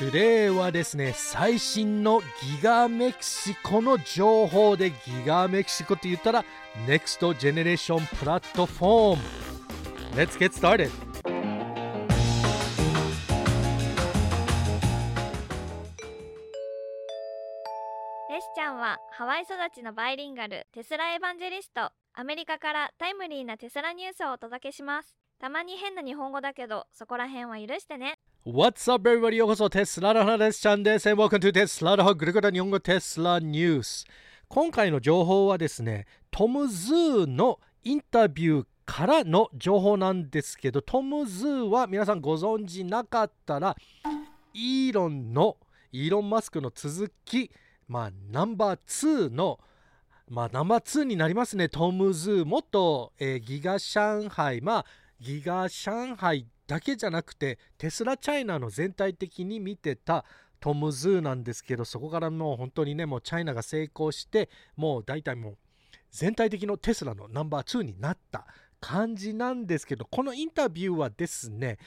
Today はですね、最新のギガメキシコの情報でギガメキシコって言ったら NEXT Generation プラットフォーム。Let's get started! レシちゃんはハワイ育ちのバイリンガルテスラエヴァンジェリスト。アメリカからタイムリーなテスラニュースをお届けします。たまに変な日本語だけどそこら辺は許してね。What's up, everybody? ようこそテスラの話ちゃんです。And welcome to テスラのぐるぐる日本語テスラニュース。今回の情報はですね、トム・ズーのインタビューからの情報なんですけど、トム・ズーは皆さんご存知なかったら、イーロンの、イーロン・マスクの続き、まあ、ナンバー2の、まあ、ナンバー2になりますね、トム・ズー。もっと、えーギガ上海、まあ、ギガ上海だけじゃなくてテスラチャイナの全体的に見てたトム・ズーなんですけどそこからもう本当にねもうチャイナが成功してもう大体もう全体的のテスラのナンバー2になった感じなんですけどこのインタビューはですね、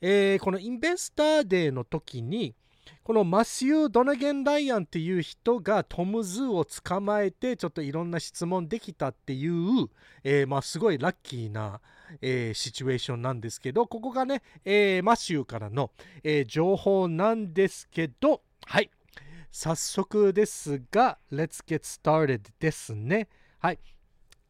えーこの Investor Day の時にこのマシュー・ドナゲン・ライアンっていう人がトム・ズーを捕まえてちょっといろんな質問できたっていう、えーまあ、すごいラッキーな、えーシチュエーションなんですけどここがね、えーマシューからの、えー情報なんですけどはい。早速ですが Let's get started ですね。はい。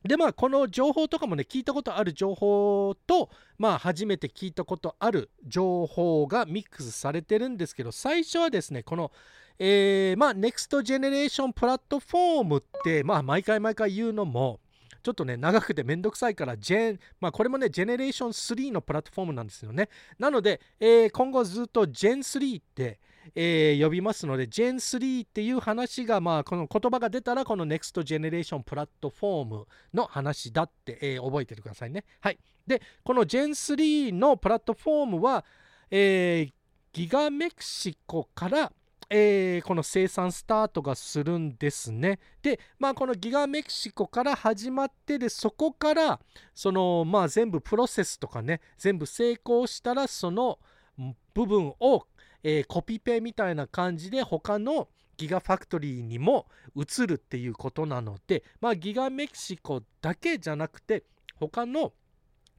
でまあこの情報とかもね聞いたことある情報とまあ初めて聞いたことある情報がミックスされてるんですけど最初はですねこのえーまあ NEXT Generation プラットフォームってまあ毎回毎回言うのもちょっとね長くてめんどくさいからジェンまあこれもねジェネレーション3のプラットフォームなんですよね。なので、えー今後ずっと Gen3 ってえー呼びますので Gen3 っていう話がまあこの言葉が出たらこの NEXT Generation プラットフォームの話だって、えー覚えててくださいね。はい。でこの Gen3 のプラットフォームは、えーギガメキシコからえーこの生産スタートがするんですね。で、まあ、このギガメキシコから始まってでそこからそのまあ全部プロセスとかね全部成功したらその部分を、えーコピペみたいな感じで他のギガファクトリーにも移るっていうことなので、まあ、ギガメキシコだけじゃなくて他の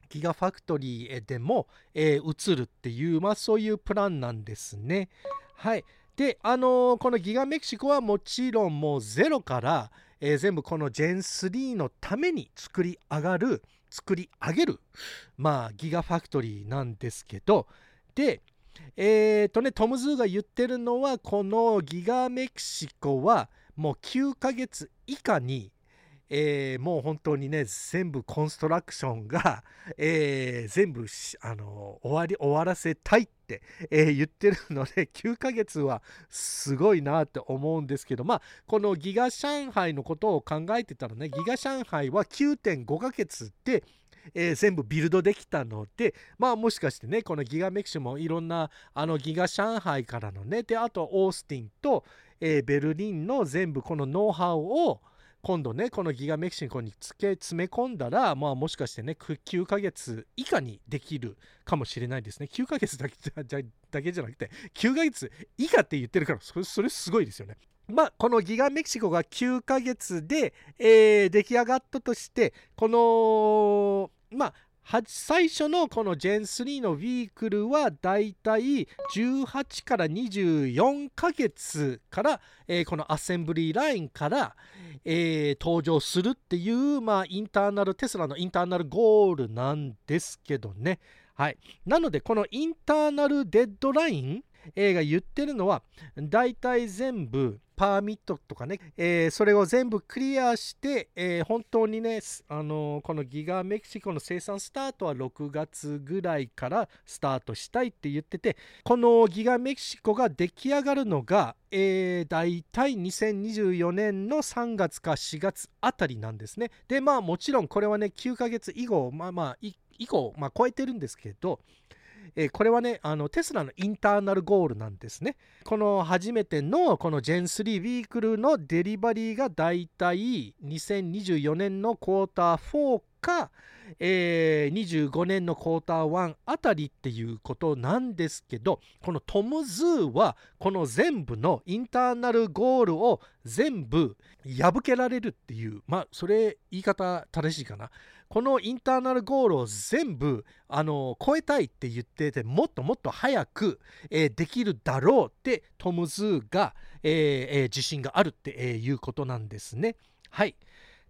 ギガファクトリーでも、えー移るっていう、まあ、そういうプランなんですね。はい。で、あのーこのギガメキシコはもちろんもうゼロから、えー全部この Gen3 のために作り上がる、作り上げる、まあ、ギガファクトリーなんですけど、で、えーとね、トム・ズーが言ってるのは、このギガメキシコはもう9ヶ月以下に、えーもう本当にね全部 construction が、えー全部あの終わり終わらせたいって、えー言ってるので 9ヶ月はすごいなって思うんですけどまあこのギガ上海のことを考えてたらねギガ上海は9.5ヶ月でえー全部ビルドできたのでまあもしかしてねこのギガメキシもいろんなあのギガ上海からのねであとオースティンと、えーベルリンの全部このノウハウを今度ねこのギガメキシコにつけ詰め込んだらまあもしかしてね9ヶ月以下にできるかもしれないですね。9ヶ月だけじゃなくて9ヶ月以下って言ってるからそれそれすごいですよね。まあこのギガメキシコが9ヶ月で、えー出来上がったとしてこのまあ最初のこの Gen3 のウィークルはだいたい18から24ヶ月から、えーこのアセンブリーラインから、えー登場するっていう、まあ、インターナルテスラのインターナルゴールなんですけどね。はい、なのでこのインターナルデッドライン、えーが言ってるのはだいたい全部パーミットとかね、えーそれを全部クリアして、えー本当にね、あのーこのギガメキシコの生産スタートは6月ぐらいからスタートしたいって言っててこのギガメキシコが出来上がるのが、えー、大体2024年の3月か4月あたりなんですね。でまあもちろんこれはね9ヶ月以後まあまあ以降、まあ、超えてるんですけど、えーこれはねあのテスラの internal goal なんですね。この初めてのこの Gen3 vehicle のデリバリーがだいたい2024年のクォーター4か、えー、25年のクォーター1あたりっていうことなんですけどこのトム・ズーはこの全部の internal goal を全部破けられるっていうまあそれ言い方正しいかなこの internal goal を全部あの超えたいって言っててもっともっと早く、えー、できるだろうってトム・ズーが、えーえー、自信があるって、いうことなんですね。はい。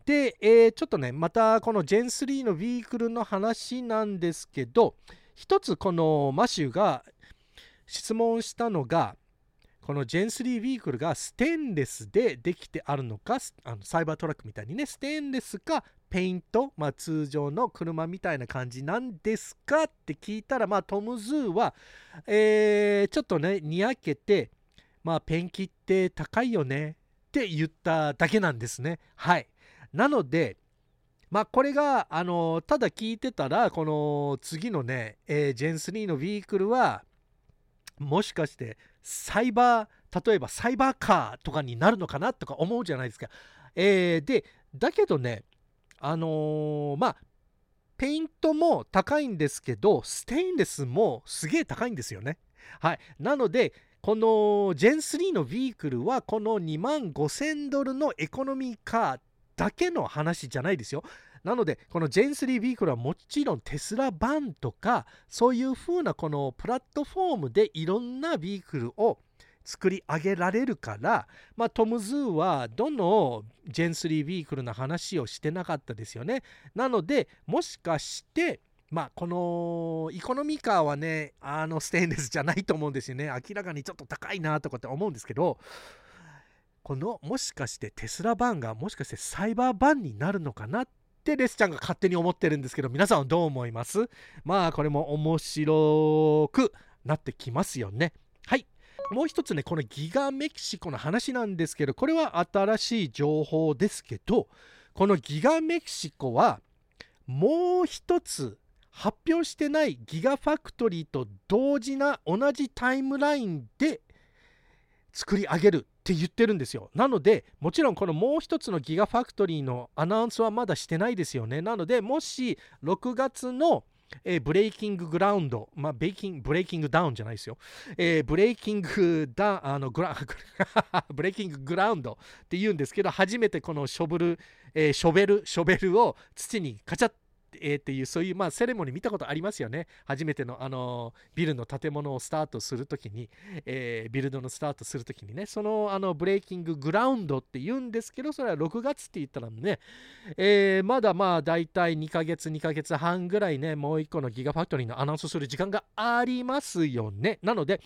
で、えー、ちょっとね、またこの Gen3 のビークルの話なんですけど、一つこのマシュが質問したのが、この Gen3 ビークルがステンレスでできてあるのか、あのサイバートラックみたいにね、ステンレスかペイント、まあ、通常の車みたいな感じなんですかって聞いたら、まあ、トム・ズーは、えー、ちょっとね、にやけて、まあ、ペンキって高いよねって言っただけなんですね。はい。なので、まあこれが、あのただ聞いてたら、この次のね、えー、 Gen3 の vehicle は、もしかしてサイバー、例えばサイバーカーとかになるのかなとか思うじゃないですか。えー、で、だけどね、あのー、まあ、ペイントも高いんですけど、 stainless もすげえ高いんですよね。はい。なので、この Gen3 の vehicle はこの2万5000ドルの economy car だけの話じゃないですよ。なので、この Gen3 vehicle はもちろんテスラ van とか、そういう風なこのプラットフォームでいろんな vehicle を作り上げられるから、まあ、トム・ズーはどの Gen3 vehicle の話をしてなかったですよね。なので、もしかして、まあ、この economy car はね、あのステンレスじゃないと思うんですよね。明らかにちょっと高いなとかって思うんですけど、このもしかしてテスラ van がもしかして Cyber van になるのかなってレスちゃんが勝手に思ってるんですけど皆さんはどう思います？まあこれも面白くなってきますよね。はいもう一つねこのギガメキシコの話なんですけどこれは新しい情報ですけどこのギガメキシコはもう一つ発表してないギガファクトリーと同時な同じタイムラインで作り上げるって言ってるんですよ。なので、もちろんこのもう一つのギガファクトリーのアナウンスはまだしてないですよね。なので、もし6月のえー、ブレイキンググラウンド、まあ、ベイキンブレイキングダウンじゃないですよ。えー、ブレイキングダあのグラブレイキンググラウンドって言うんですけど、初めてこのショブル、えー、ショベル、ショベルを土にカチャッえ、っていうそういうまあセレモニー見たことありますよね。初めてのあのビルの建物をスタートするときに、え、ビルドのスタートするときにね。そのあのブレイキンググラウンドって言うんですけどそれは6月って言ったらね、え、まだまあ大体2ヶ月2ヶ月半ぐらいねもう1個のギガファクトリーのアナウンスする時間がありますよね。なので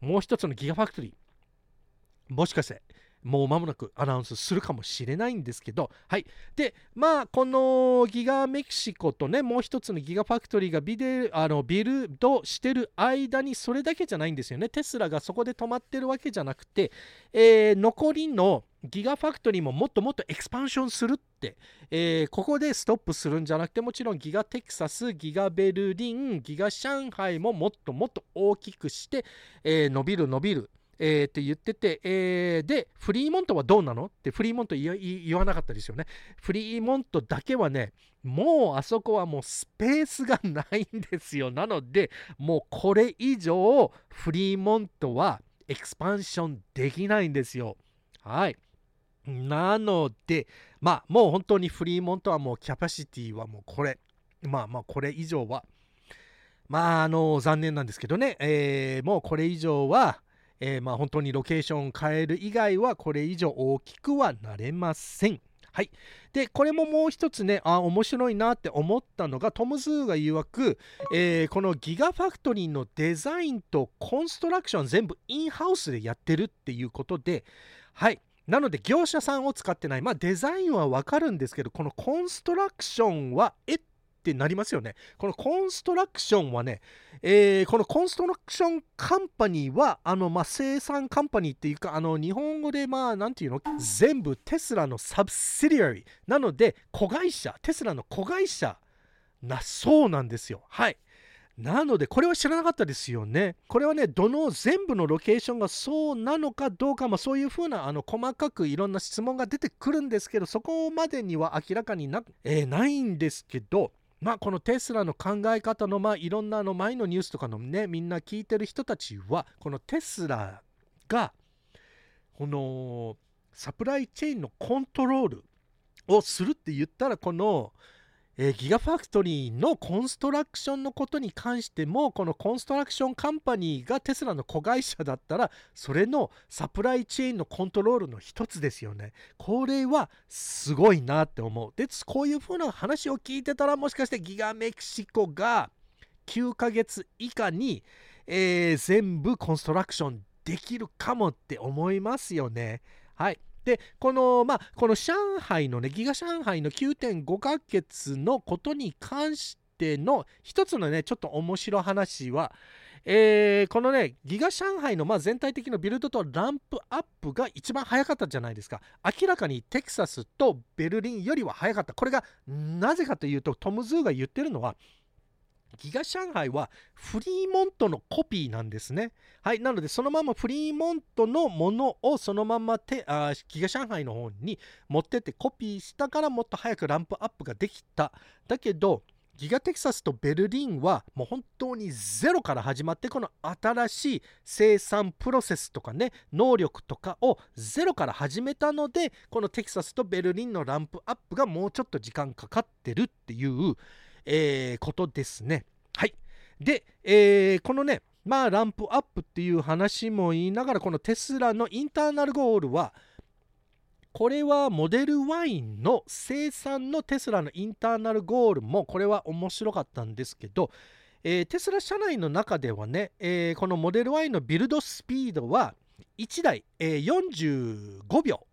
もう一つのギガファクトリー。もしかしてもう間もなくアナウンスするかもしれないんですけど、はい。で、まあ、このギガメキシコとね、もう一つのギガファクトリーがビデあのビルドしてる間にそれだけじゃないんですよね。テスラがそこで止まってるわけじゃなくて、えー、残りのギガファクトリーももっともっとエクスパンションするって、えー、ここでストップするんじゃなくてもちろんギガテキサスギガベルリンギガ上海ももっともっと大きくして、えー、伸びる伸びるえー、って言ってて、えー、で、フリーモントはどうなの？ってフリーモント言わなかったですよね。フリーモントだけはね、もうあそこはもうスペースがないんですよ。なので、もうこれ以上フリーモントは expansion できないんですよ。はい。なので、まあもう本当にフリーモントはもうキャパシティはもうこれ。まあまあこれ以上は。まああの残念なんですけどね、えー、もうこれ以上はえー、まあ本当にロケーションを変える以外はこれ以上大きくはなれません。はい、でこれももう一つねあ面白いなって思ったのがトム・ズーが曰く、えー、このギガファクトリーのデザインとコンストラクション全部インハウスでやってるっていうことではい。なので業者さんを使ってない。まあデザインはわかるんですけどこのコンストラクションはえってなりますよね。このコンストラクションはね、えー、このコンストラクションカンパニーは、あの、まあ、生産カンパニーっていうか、あの、日本語で、まあ、なんていうの？全部テスラのサブシリアリー。なので、子会社、テスラの子会社なそうなんですよ。はい。なのでこれは知らなかったですよね。これはねどの全部のロケーションがそうなのかどうか、ま、そういうふうなあの細かくいろんな質問が出てくるんですけどそこまでには明らかにな,、えー、ないんですけどまあこのテスラの考え方のまあいろんなあの前のニュースとかのねみんな聞いてる人たちはこのテスラがこのサプライチェーンのコントロールをするって言ったらこの、えー、ギガファクトリーのコンストラクションのことに関してもこのコンストラクションカンパニーがテスラの子会社だったらそれのサプライチェーンのコントロールの一つですよね。これはすごいなって思う。でこういう風な話を聞いてたらもしかしてギガメキシコが9ヶ月以下に、えー、全部コンストラクションできるかもって思いますよね。はい。で、この、まあ、この上海のね、ギガ上海の9.5ヶ月のことに関しての一つのね、ちょっと面白い話は、えー、このね、ギガ上海のまあ全体的なビルドとランプアップが一番早かったじゃないですか。明らかにテキサスとベルリンよりは早かった。これがなぜかというと、トム・ズーが言ってるのは、ギガ上海はフリーモントのコピーなんですね。はい。なので、そのままフリーモントのものをそのままてあギガ上海の方に持ってってコピーしたからもっと早くランプアップができた。だけど、ギガテキサスとベルリンはもう本当にゼロから始まってこの新しい生産プロセスとかね能力とかをゼロから始めたのでこのテキサスとベルリンのランプアップがもうちょっと時間かかってるっていうえー、ことですね。はい。で、えー、このね、まあ、ランプアップっていう話も言いながら、このテスラのインターナルゴールは、これはモデルワインの生産のテスラのインターナルゴールも、これは面白かったんですけど、えー、テスラ社内の中ではね、えー、このモデルインのビルドスピードは1台、えー、45秒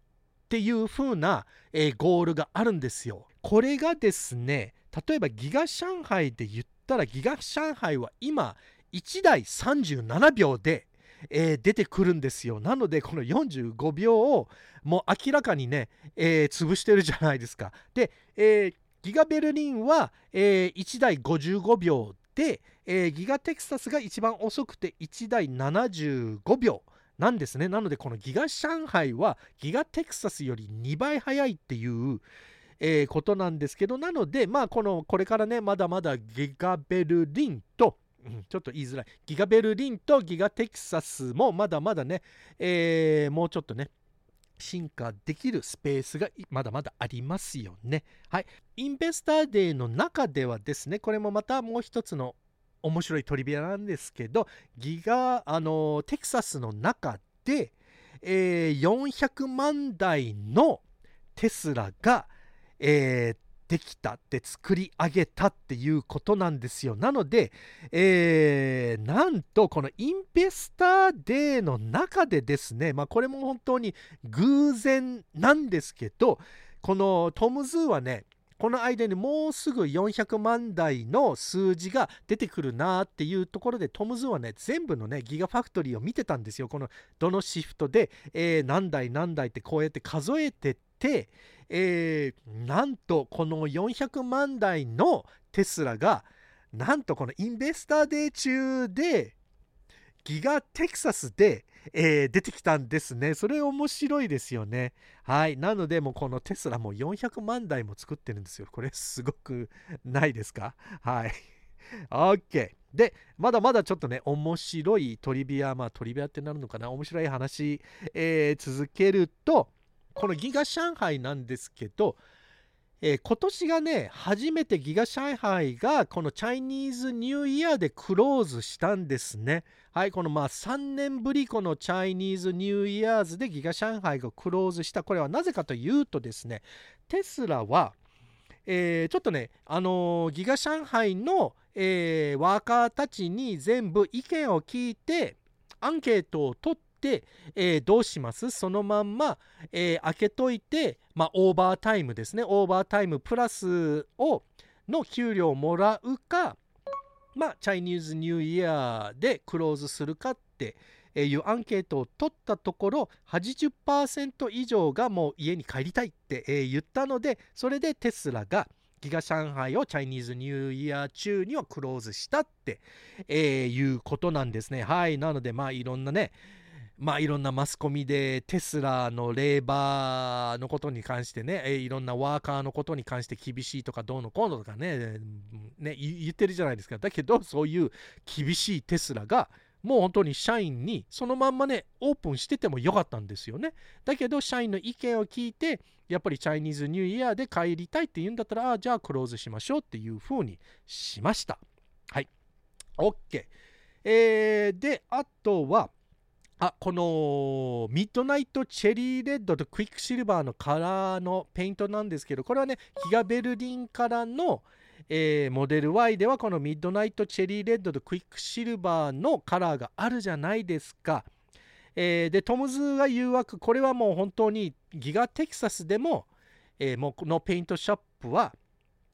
っていう風な、え、ゴールがあるんですよ。これがですね、例えばギガ上海で言ったらギガ上海は今1台37秒で、えー、出てくるんですよ。なのでこの45秒をもう明らかにね、えー、潰してるじゃないですか。で、えー、ギガベルリンは、え1台55秒で、えギガテキサスが一番遅くて1台75秒なんですね。なのでこのギガ上海はギガテキサスより2倍速いっていうえー、ことなんですけど、なので、まあ、この、これからね、まだまだギガベルリンと、ちょっと言いづらい、ギガベルリンとギガテキサスもまだまだね、えー、もうちょっとね、進化できるスペースがまだまだありますよね。はい。インベスターデーの中ではですね、これもまたもう一つの面白いトリビアなんですけど、ギガ、あの、テキサスの中で、えー、400万台のテスラが、えー、できたって作り上げたっていうことなんですよ。なので、えー、なんとこの Investor Day の中でですね、まあこれも本当に偶然なんですけど、このトム・ズーはね、この間にもうすぐ400万台の数字が出てくるなっていうところでトム・ズーはね全部のねギガファクトリーを見てたんですよこのどのシフトで、えー、何台何台ってこうやって数えて、えー、なんとこの400万台のテスラがなんとこのインベスターデー中でギガテキサスで、えー、出てきたんですね。それ面白いですよね。はい。なので、もうこのテスラも400万台も作ってるんですよ。これすごくないですか？はい。OK。で、まだまだちょっとね、面白いトリビア、まあトリビアってなるのかな？面白い話、えー、続けると、このギガ上海なんですけど、えー、今年がね、初めてギガ上海がこの Chinese New Year でクローズしたんですね。はい、このまあ3年ぶりこの Chinese New Year's でギガ上海がクローズした。これはなぜかというとですね、テスラは、えー、ちょっとね、あのー、ギガ上海の、えー、ワーカーたちに全部意見を聞いて、アンケートを取って、えー、どうします？そのまんま、えー、開けといて、まあ、オーバータイムですねオーバータイムプラスをの給料をもらうかまあ Chinese New Year でクローズするかっていうアンケートを取ったところ80%以上がもう家に帰りたいって言ったのでそれでテスラがギガ上海を Chinese New Year 中にはクローズしたって、いうことなんですね。はい。なので、まあ、いろんなね、まあいろんなマスコミでテスラのレーバーのことに関してね、え、いろんなワーカーのことに関して厳しいとかどうのこうのとかねね言ってるじゃないですか。だけどそういう厳しいテスラがもう本当に社員にそのまんまねオープンしててもよかったんですよね。だけど社員の意見を聞いてやっぱりチャイニーズニューイヤーで帰りたいって言うんだったらあじゃあクローズしましょうっていう風にしました。はい。OK えー、であとはあこの Midnight Cherry Red と Quicksilver のカラーのペイントなんですけどこれはねギガベルリンからの、えー、モデル Y ではこの Midnight Cherry Red と Quicksilver のカラーがあるじゃないですか、えー、でトム・ズーが曰くこれはもう本当にギガテキサスでも、えー、もうこのペイントショップは、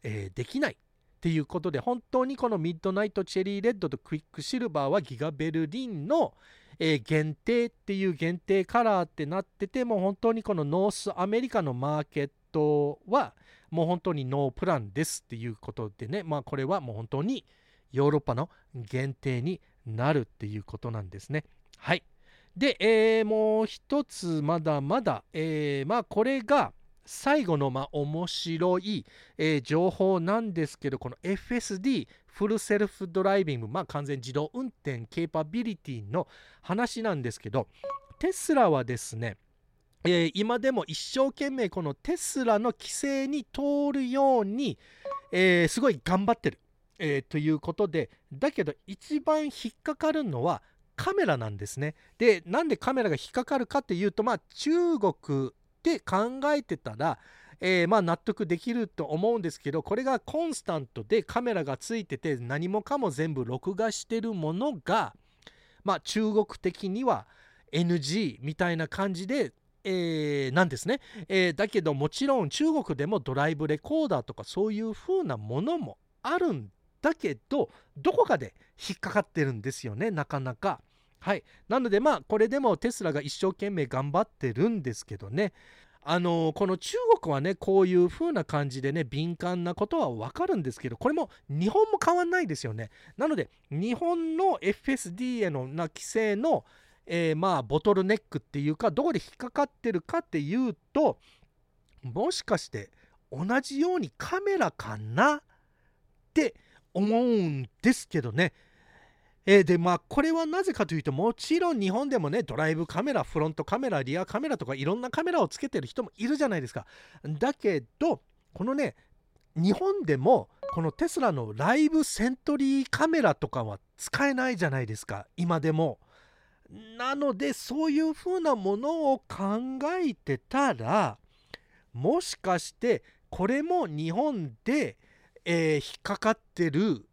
えできない。っていうことで本当にこのミッドナイトチェリーレッドとクイックシルバーはギガベルリンの、えー、限定っていう限定カラーってなっててもう本当にこのノースアメリカのマーケットはもう本当にノープランですっていうことでね。まあこれはもう本当にヨーロッパの限定になるっていうことなんですね。はい。で、えー、もう一つまだまだ、えー、まあこれが最後のまあ面白い、えー、情報なんですけどこの FSD フルセルフドライビング、まあ、完全自動運転ケーパビリティの話なんですけどテスラはですねえー、今でも一生懸命このテスラの規制に通るように、えー、すごい頑張ってる、えー、ということでだけど一番引っかかるのはカメラなんですね。でなんでカメラが引っかかるかっていうとまあ中国で考えてたらえー、まあ納得できると思うんですけどこれがコンスタントでカメラがついてて何もかも全部録画してるものがまあ中国的には NG みたいな感じでえー、なんですね、えー、だけどもちろん中国でもドライブレコーダーとかそういう風なものもあるんだけどどこかで引っかかってるんですよねなかなか。はい。なのでまあこれでもテスラが一生懸命頑張ってるんですけどね。あのこの中国はねこういう風な感じでね敏感なことは分かるんですけどこれも日本も変わんないですよね。なので日本の FSD へのな規制の、えー、まあボトルネックっていうかどこで引っかかってるかっていうともしかして同じようにカメラかなって思うんですけどね。えー、でまあこれはなぜかというともちろん日本でもねドライブカメラフロントカメラリアカメラとかいろんなカメラをつけてる人もいるじゃないですか。だけどこのね日本でもこのテスラのライブセントリーカメラとかは使えないじゃないですか。今でも。なのでそういう風なものを考えてたらもしかしてこれも日本で、えー、引っかかってる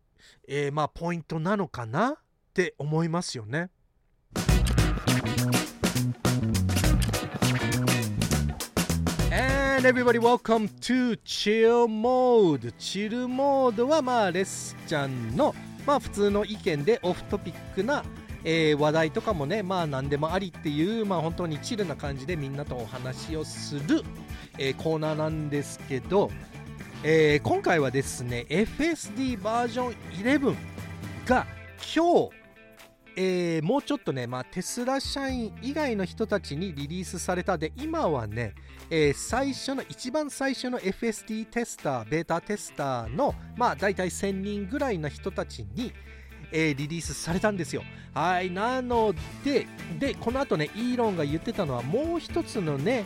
えー、まあポイントなのかな？って思いますよね。And everybody welcome to Chill Mode チルモードはまあレスちゃんのまあ普通の意見でオフトピックな、えー、話題とかもねまあ何でもありっていうまあ本当にチルな感じでみんなとお話をする、えー、コーナーなんですけどえー、今回はですね FSD バージョン11が今日、えー、もうちょっとね、まあ、テスラ社員以外の人たちにリリースされたで今はね、えー、最初の一番最初の FSD テスターベータテスターのまあ大体1000人ぐらいの人たちにえー、リリースされたんですよ。はい。なので、で、この後ね、イーロンが言ってたのは、もう一つのね、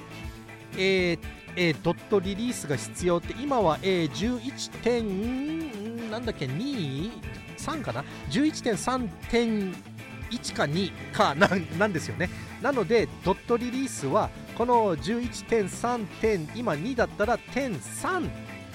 えー、え、ドットリリースが必要って今は、えー、11点なんだっけ23かな？11.3.1か2かなんですよね。なのでドットリリースはこの11.3点今2だったら点3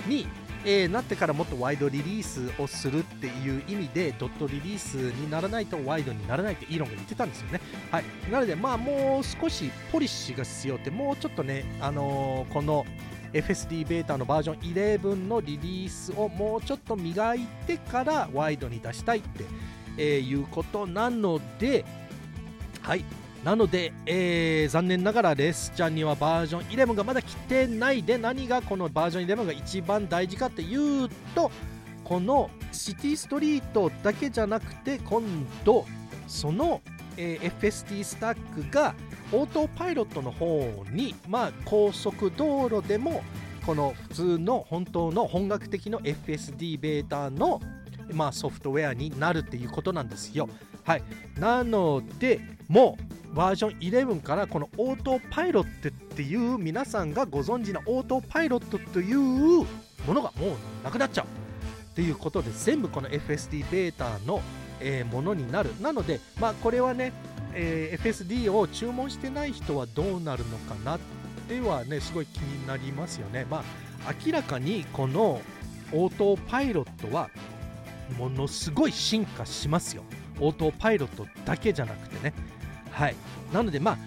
にえー、なってからもっとワイドリリースをするっていう意味でドットリリースにならないとワイドにならないってイーロンが言ってたんですよね。はい、なのでまあもう少しポリシーが必要ってもうちょっとね、あのー、この FSD ベータのバージョン11のリリースをもうちょっと磨いてからワイドに出したいって、えー、いうことなので、はい、なので、えー残念ながらレスちゃんにはバージョン11がまだ来てないで何がこのバージョン11が一番大事かっていうとこのシティストリートだけじゃなくて今度その、えー FSD スタックがオートパイロットの方にまあ高速道路でもこの普通の本当の本格的の FSD ベータの、まあ、ソフトウェアになるっていうことなんですよ。はい、なのでもうバージョン11からこのオートパイロットっていう皆さんがご存知のオートパイロットというものがもうなくなっちゃう。っていうことで全部この FSD ベータの、えものになる。なのでまあこれはね、えー FSD を注文してない人はどうなるのかなってはねすごい気になりますよね。まあ明らかにこのオートパイロットはものすごい進化しますよ。オートパイロットだけじゃなくてね。はい。なのでまあ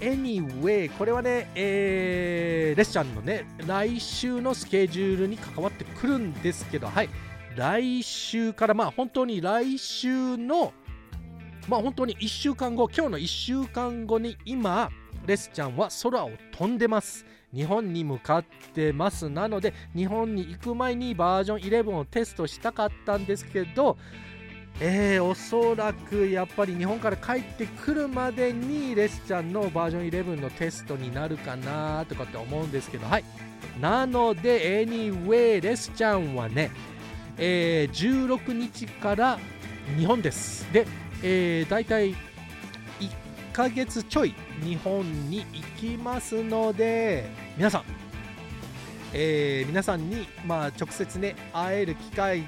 Anyway これはね、えーレスちゃんのね来週のスケジュールに関わってくるんですけどはい。来週からまあ本当に来週のまあ本当に1週間後今日の1週間後に今レスちゃんは空を飛んでます。日本に向かってます。なので日本に行く前にバージョン11をテストしたかったんですけどえー、おそらくやっぱり日本から帰ってくるまでにレスちゃんのバージョン11のテストになるかなとかって思うんですけどはい。なので Anyway レスちゃんはね、えー16日から日本です。で、えー、大体1ヶ月ちょい日本に行きますので皆さん、えー皆さんに、まあ、直接ね会える機会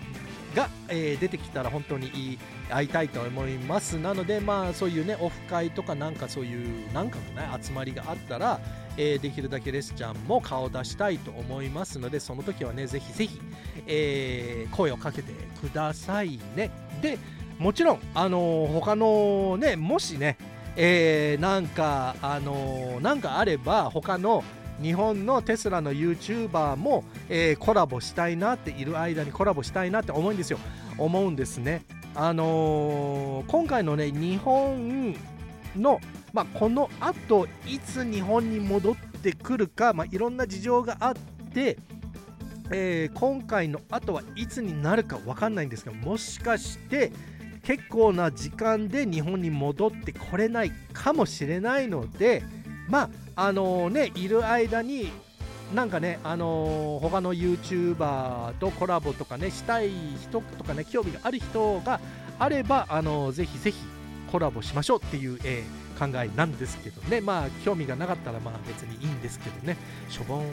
が、えー出てきたら本当にいい会いたいと思います。なのでまあそういうねオフ会とかなんかそういうなんかのね集まりがあったら、えーできるだけレスちゃんも顔出したいと思いますのでその時はねぜひぜひ、えー声をかけてくださいね。でもちろんあのー他のねもしねえーなんかあのーなんかあれば他の日本のテスラの YouTuber も、えーコラボしたいなっている間にコラボしたいなって思うんですよ。思うんですね。あのー今回のね日本の、まあ、このあといつ日本に戻ってくるか、まあ、いろんな事情があって、えー今回の後はいつになるか分かんないんですがもしかして結構な時間で日本に戻ってこれないかもしれないのでまああのねいる間になんかねあのー他の YouTuber とコラボとかねしたい人とかね興味がある人があればあのーぜひぜひコラボしましょうっていう、えー考えなんですけどね。まあ興味がなかったらまあ別にいいんですけどね。しょぼん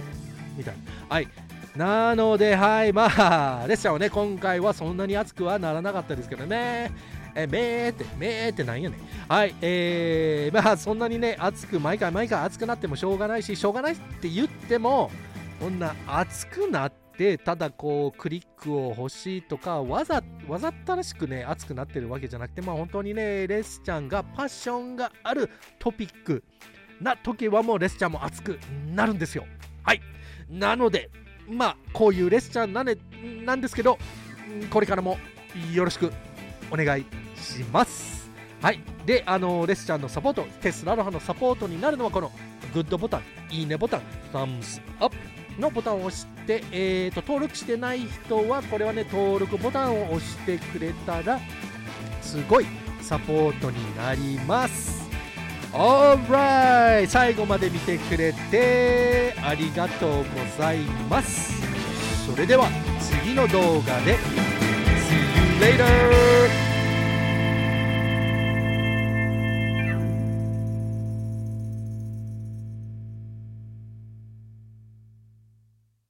みたいな。はい。なのではい。まあレッシャーはね。今回はそんなに熱くはならなかったですけどね。えめーってめーってなんやねん。はいえー、まあそんなにね熱く毎回毎回熱くなってもしょうがないししょうがないって言ってもこんな熱くなってただこうクリックを欲しいとかわざわざったらしくね熱くなってるわけじゃなくてまあ本当にねレスちゃんがパッションがあるトピックな時はもうレスちゃんも熱くなるんですよ。はい。なのでまあこういうレスちゃんなんでなんですけどこれからもよろしくお願いします。はい。であのレスちゃんのサポートテスラロハのサポートになるのはこのグッドボタンいいねボタン Thumbs up のボタンを押して、えー、と登録してない人はこれはね登録ボタンを押してくれたらすごいサポートになります。Alright 最後まで見てくれてありがとうございます。それでは次の動画で See you later!